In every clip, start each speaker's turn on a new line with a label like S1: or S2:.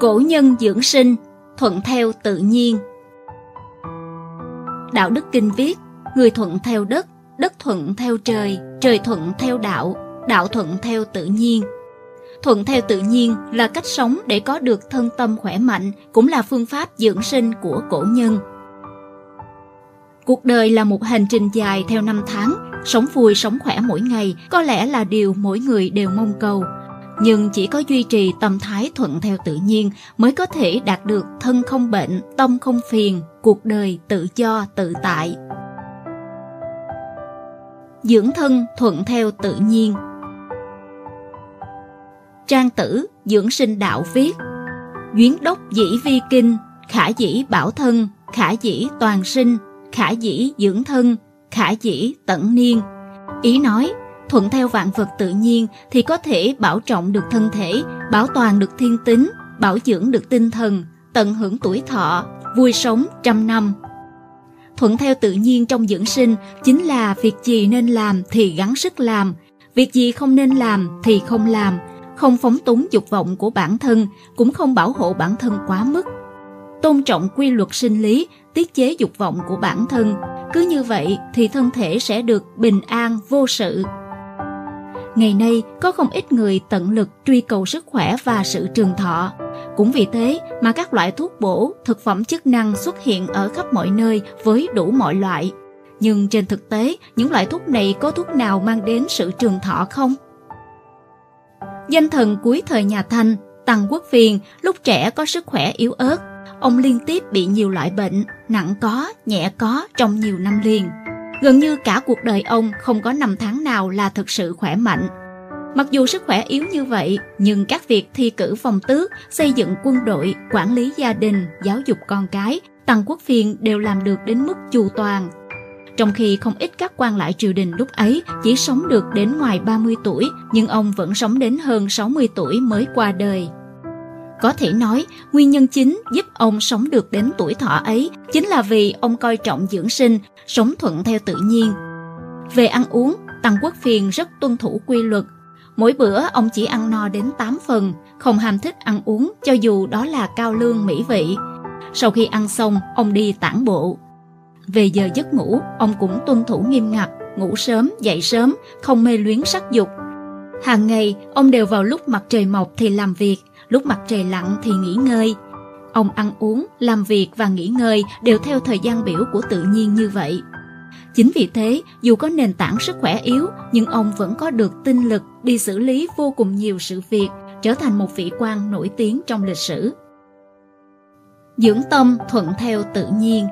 S1: Cổ nhân dưỡng sinh, thuận theo tự nhiên. Đạo đức kinh viết, người thuận theo đất, đất thuận theo trời, trời thuận theo đạo, đạo thuận theo tự nhiên. Thuận theo tự nhiên là cách sống để có được thân tâm khỏe mạnh, cũng là phương pháp dưỡng sinh của cổ nhân. Cuộc đời là một hành trình dài theo năm tháng, sống vui sống khỏe mỗi ngày có lẽ là điều mỗi người đều mong cầu. Nhưng chỉ có duy trì tâm thái thuận theo tự nhiên mới có thể đạt được thân không bệnh, tâm không phiền, cuộc đời tự do tự tại. Dưỡng thân thuận theo tự nhiên Trang tử Dưỡng sinh đạo viết Duyến đốc dĩ vi kinh, khả dĩ bảo thân, khả dĩ toàn sinh, khả dĩ dưỡng thân, khả dĩ tận niên. Ý nói, thuận theo vạn vật tự nhiên thì có thể bảo trọng được thân thể, bảo toàn được thiên tính, bảo dưỡng được tinh thần, tận hưởng tuổi thọ, vui sống trăm năm. Thuận theo tự nhiên trong dưỡng sinh chính là việc gì nên làm thì gắng sức làm, việc gì không nên làm thì không làm, không phóng túng dục vọng của bản thân, cũng không bảo hộ bản thân quá mức. Tôn trọng quy luật sinh lý, tiết chế dục vọng của bản thân, cứ như vậy thì thân thể sẽ được bình an vô sự. Ngày nay có không ít người tận lực truy cầu sức khỏe và sự trường thọ. Cũng vì thế mà các loại thuốc bổ, thực phẩm chức năng xuất hiện ở khắp mọi nơi với đủ mọi loại. Nhưng trên thực tế, những loại thuốc này có thuốc nào mang đến sự trường thọ không? Danh thần cuối thời nhà Thanh, Tăng Quốc Phiền lúc trẻ có sức khỏe yếu ớt. Ông liên tiếp bị nhiều loại bệnh, nặng có, nhẹ có trong nhiều năm liền. Gần như cả cuộc đời ông không có năm tháng nào là thực sự khỏe mạnh. Mặc dù sức khỏe yếu như vậy, nhưng các việc thi cử phòng tước, xây dựng quân đội, quản lý gia đình, giáo dục con cái, Tăng Quốc Phiền đều làm được đến mức chu toàn, trong khi không ít các quan lại triều đình lúc ấy chỉ sống được đến ngoài 30 tuổi, nhưng ông vẫn sống đến hơn 60 tuổi mới qua đời. Có thể nói, nguyên nhân chính giúp ông sống được đến tuổi thọ ấy chính là vì ông coi trọng dưỡng sinh, sống thuận theo tự nhiên. Về ăn uống, Tăng Quốc Phiền rất tuân thủ quy luật. Mỗi bữa ông chỉ ăn no đến 8 phần, không ham thích ăn uống cho dù đó là cao lương mỹ vị. Sau khi ăn xong, ông đi tản bộ, về giờ giấc ngủ, ông cũng tuân thủ nghiêm ngặt, ngủ sớm, dậy sớm, không mê luyến sắc dục. Hàng ngày, ông đều vào lúc mặt trời mọc thì làm việc, lúc mặt trời lặn thì nghỉ ngơi. Ông ăn uống, làm việc và nghỉ ngơi đều theo thời gian biểu của tự nhiên như vậy. Chính vì thế, dù có nền tảng sức khỏe yếu, nhưng ông vẫn có được tinh lực đi xử lý vô cùng nhiều sự việc, trở thành một vị quan nổi tiếng trong lịch sử. Dưỡng tâm thuận theo tự nhiên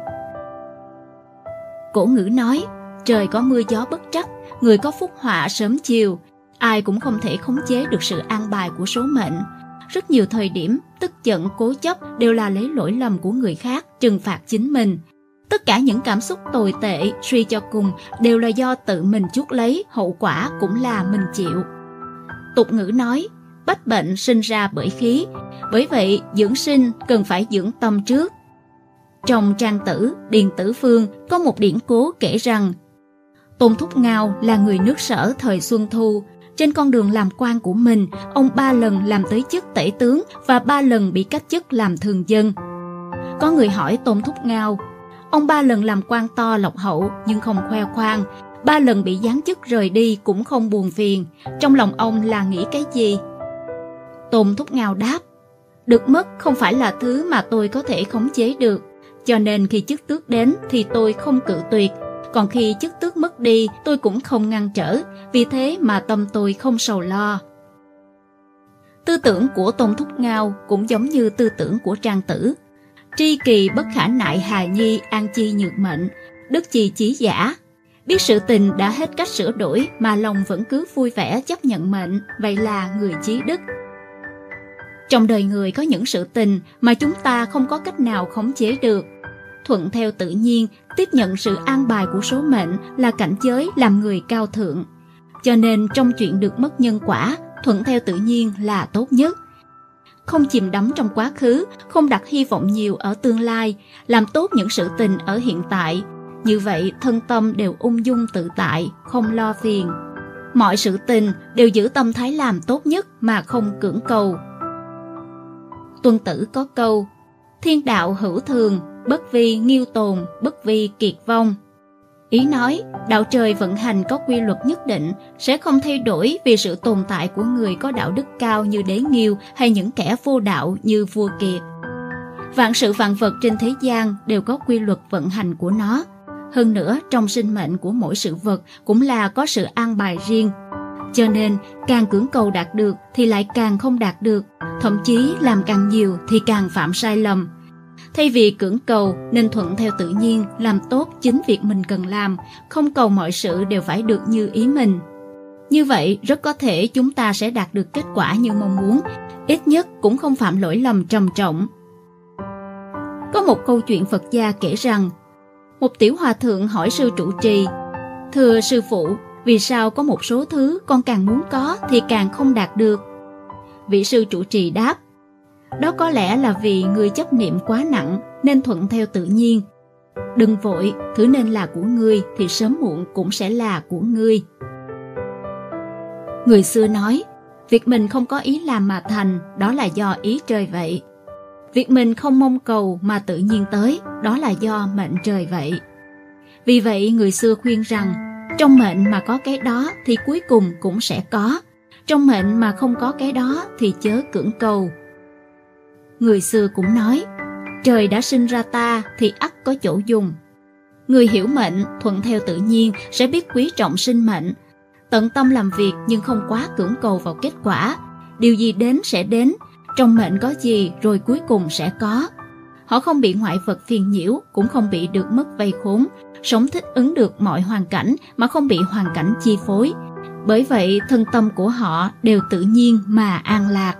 S1: Cổ ngữ nói, trời có mưa gió bất trắc, người có phúc họa sớm chiều, ai cũng không thể khống chế được sự an bài của số mệnh. Rất nhiều thời điểm, tức giận, cố chấp đều là lấy lỗi lầm của người khác, trừng phạt chính mình. Tất cả những cảm xúc tồi tệ, suy cho cùng đều là do tự mình chuốc lấy, hậu quả cũng là mình chịu. Tục ngữ nói, bách bệnh sinh ra bởi khí, bởi vậy dưỡng sinh cần phải dưỡng tâm trước, trong trang tử Điền Tử Phương có một điển cố kể rằng Tôn Thúc Ngao là người nước sở thời Xuân Thu. Trên con đường làm quan của mình, ông ba lần làm tới chức tể tướng và ba lần bị cách chức làm thường dân. Có người hỏi Tôn Thúc Ngao, ông ba lần làm quan to lộc hậu nhưng không khoe khoang, ba lần bị giáng chức rời đi cũng không buồn phiền. Trong lòng ông là nghĩ cái gì? Tôn Thúc Ngao đáp, được mất không phải là thứ mà tôi có thể khống chế được cho nên khi chức tước đến thì tôi không cự tuyệt, còn khi chức tước mất đi tôi cũng không ngăn trở, vì thế mà tâm tôi không sầu lo. Tư tưởng của Tôn Thúc Ngao cũng giống như tư tưởng của Trang Tử. Tri kỳ bất khả nại hài nhi an chi nhược mệnh, đức chi chí giả. Biết sự tình đã hết cách sửa đổi mà lòng vẫn cứ vui vẻ chấp nhận mệnh, vậy là người chí đức. Trong đời người có những sự tình mà chúng ta không có cách nào khống chế được, thuận theo tự nhiên, tiếp nhận sự an bài của số mệnh là cảnh giới làm người cao thượng. Cho nên trong chuyện được mất nhân quả, thuận theo tự nhiên là tốt nhất. Không chìm đắm trong quá khứ, không đặt hy vọng nhiều ở tương lai, làm tốt những sự tình ở hiện tại. Như vậy thân tâm đều ung dung tự tại, không lo phiền. Mọi sự tình đều giữ tâm thái làm tốt nhất mà không cưỡng cầu. tuân tử có câu Thiên đạo hữu thường, bất vi nghiêu tồn, bất vi kiệt vong. Ý nói, đạo trời vận hành có quy luật nhất định, sẽ không thay đổi vì sự tồn tại của người có đạo đức cao như đế nghiêu hay những kẻ vô đạo như vua kiệt. Vạn sự vạn vật trên thế gian đều có quy luật vận hành của nó. Hơn nữa, trong sinh mệnh của mỗi sự vật cũng là có sự an bài riêng. Cho nên, càng cưỡng cầu đạt được thì lại càng không đạt được, thậm chí làm càng nhiều thì càng phạm sai lầm. Thay vì cưỡng cầu nên thuận theo tự nhiên, làm tốt chính việc mình cần làm, không cầu mọi sự đều phải được như ý mình. Như vậy, rất có thể chúng ta sẽ đạt được kết quả như mong muốn, ít nhất cũng không phạm lỗi lầm trầm trọng. Có một câu chuyện Phật gia kể rằng, một tiểu hòa thượng hỏi sư trụ trì, Thưa sư phụ, vì sao có một số thứ con càng muốn có thì càng không đạt được? Vị sư trụ trì đáp, đó có lẽ là vì người chấp niệm quá nặng nên thuận theo tự nhiên. Đừng vội, thứ nên là của ngươi thì sớm muộn cũng sẽ là của ngươi. Người xưa nói, việc mình không có ý làm mà thành, đó là do ý trời vậy. Việc mình không mong cầu mà tự nhiên tới, đó là do mệnh trời vậy. Vì vậy người xưa khuyên rằng, trong mệnh mà có cái đó thì cuối cùng cũng sẽ có, trong mệnh mà không có cái đó thì chớ cưỡng cầu. Người xưa cũng nói, trời đã sinh ra ta thì ắt có chỗ dùng. Người hiểu mệnh, thuận theo tự nhiên sẽ biết quý trọng sinh mệnh, tận tâm làm việc nhưng không quá cưỡng cầu vào kết quả. Điều gì đến sẽ đến, trong mệnh có gì rồi cuối cùng sẽ có. Họ không bị ngoại vật phiền nhiễu, cũng không bị được mất vây khốn, sống thích ứng được mọi hoàn cảnh mà không bị hoàn cảnh chi phối. Bởi vậy thân tâm của họ đều tự nhiên mà an lạc.